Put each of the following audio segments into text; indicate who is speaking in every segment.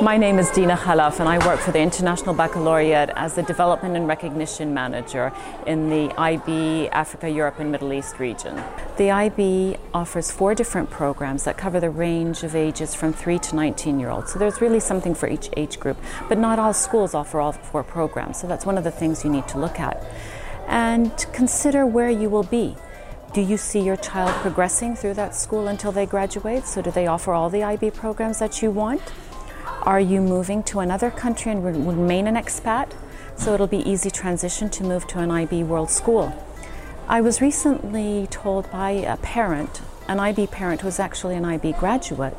Speaker 1: My name is Dina Khalaf and I work for the International Baccalaureate as the Development and Recognition Manager in the IB Africa, Europe and Middle East region. The IB offers four different programs that cover the range of ages from 3 to 19 year olds. So there's really something for each age group, but not all schools offer all four programs. So that's one of the things you need to look at. And consider where you will be. Do you see your child progressing through that school until they graduate? So do they offer all the IB programs that you want? Are you moving to another country and remain an expat? So it'll be easy transition to move to an IB World School. I was recently told by a parent, an IB parent who's actually an IB graduate,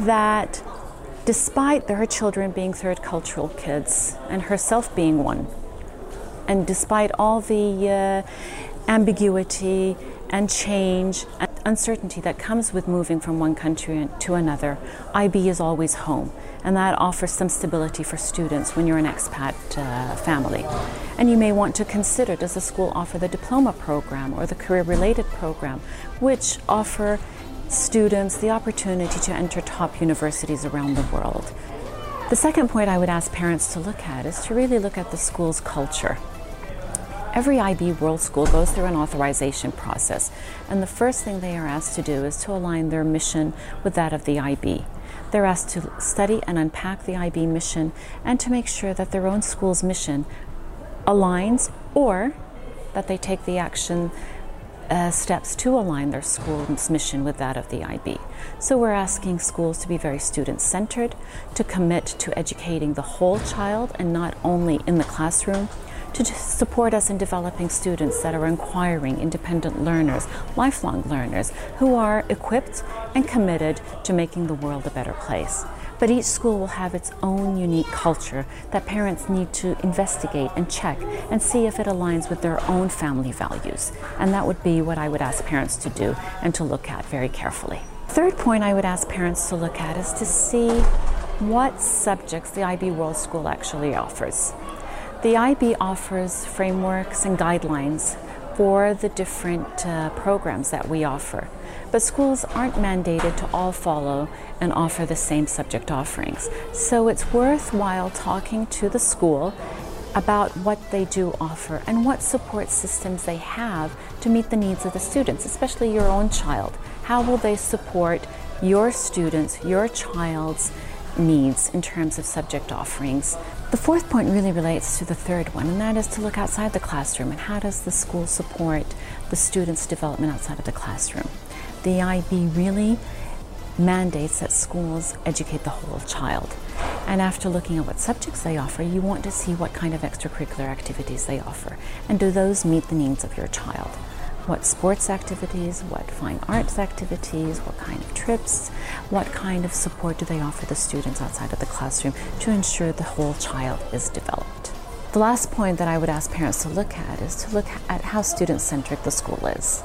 Speaker 1: that despite her children being third cultural kids and herself being one, and despite all the uh, ambiguity and change and uncertainty that comes with moving from one country to another, IB is always home. And that offers some stability for students when you're an expat uh, family. And you may want to consider does the school offer the diploma program or the career related program, which offer students the opportunity to enter top universities around the world. The second point I would ask parents to look at is to really look at the school's culture. Every IB World School goes through an authorization process, and the first thing they are asked to do is to align their mission with that of the IB. They're asked to study and unpack the IB mission and to make sure that their own school's mission aligns or that they take the action uh, steps to align their school's mission with that of the IB. So we're asking schools to be very student centered, to commit to educating the whole child and not only in the classroom to support us in developing students that are inquiring, independent learners, lifelong learners who are equipped and committed to making the world a better place. But each school will have its own unique culture that parents need to investigate and check and see if it aligns with their own family values. And that would be what I would ask parents to do and to look at very carefully. Third point I would ask parents to look at is to see what subjects the IB World School actually offers. The IB offers frameworks and guidelines for the different uh, programs that we offer. But schools aren't mandated to all follow and offer the same subject offerings. So it's worthwhile talking to the school about what they do offer and what support systems they have to meet the needs of the students, especially your own child. How will they support your students, your child's needs in terms of subject offerings. The fourth point really relates to the third one, and that is to look outside the classroom and how does the school support the students' development outside of the classroom. The IB really mandates that schools educate the whole child. And after looking at what subjects they offer, you want to see what kind of extracurricular activities they offer. And do those meet the needs of your child? What sports activities, what fine arts activities, what kind of trips, what kind of support do they offer the students outside of the classroom to ensure the whole child is developed. The last point that I would ask parents to look at is to look at how student centric the school is.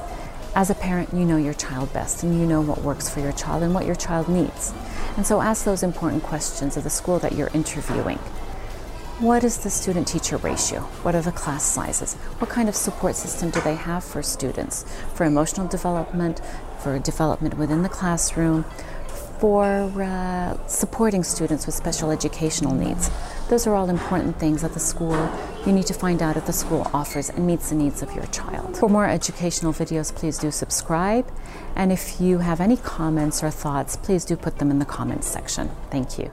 Speaker 1: As a parent, you know your child best and you know what works for your child and what your child needs. And so ask those important questions of the school that you're interviewing. What is the student teacher ratio? What are the class sizes? What kind of support system do they have for students? For emotional development, for development within the classroom, for uh, supporting students with special educational needs. Those are all important things that the school, you need to find out if the school offers and meets the needs of your child. For more educational videos, please do subscribe. And if you have any comments or thoughts, please do put them in the comments section. Thank you.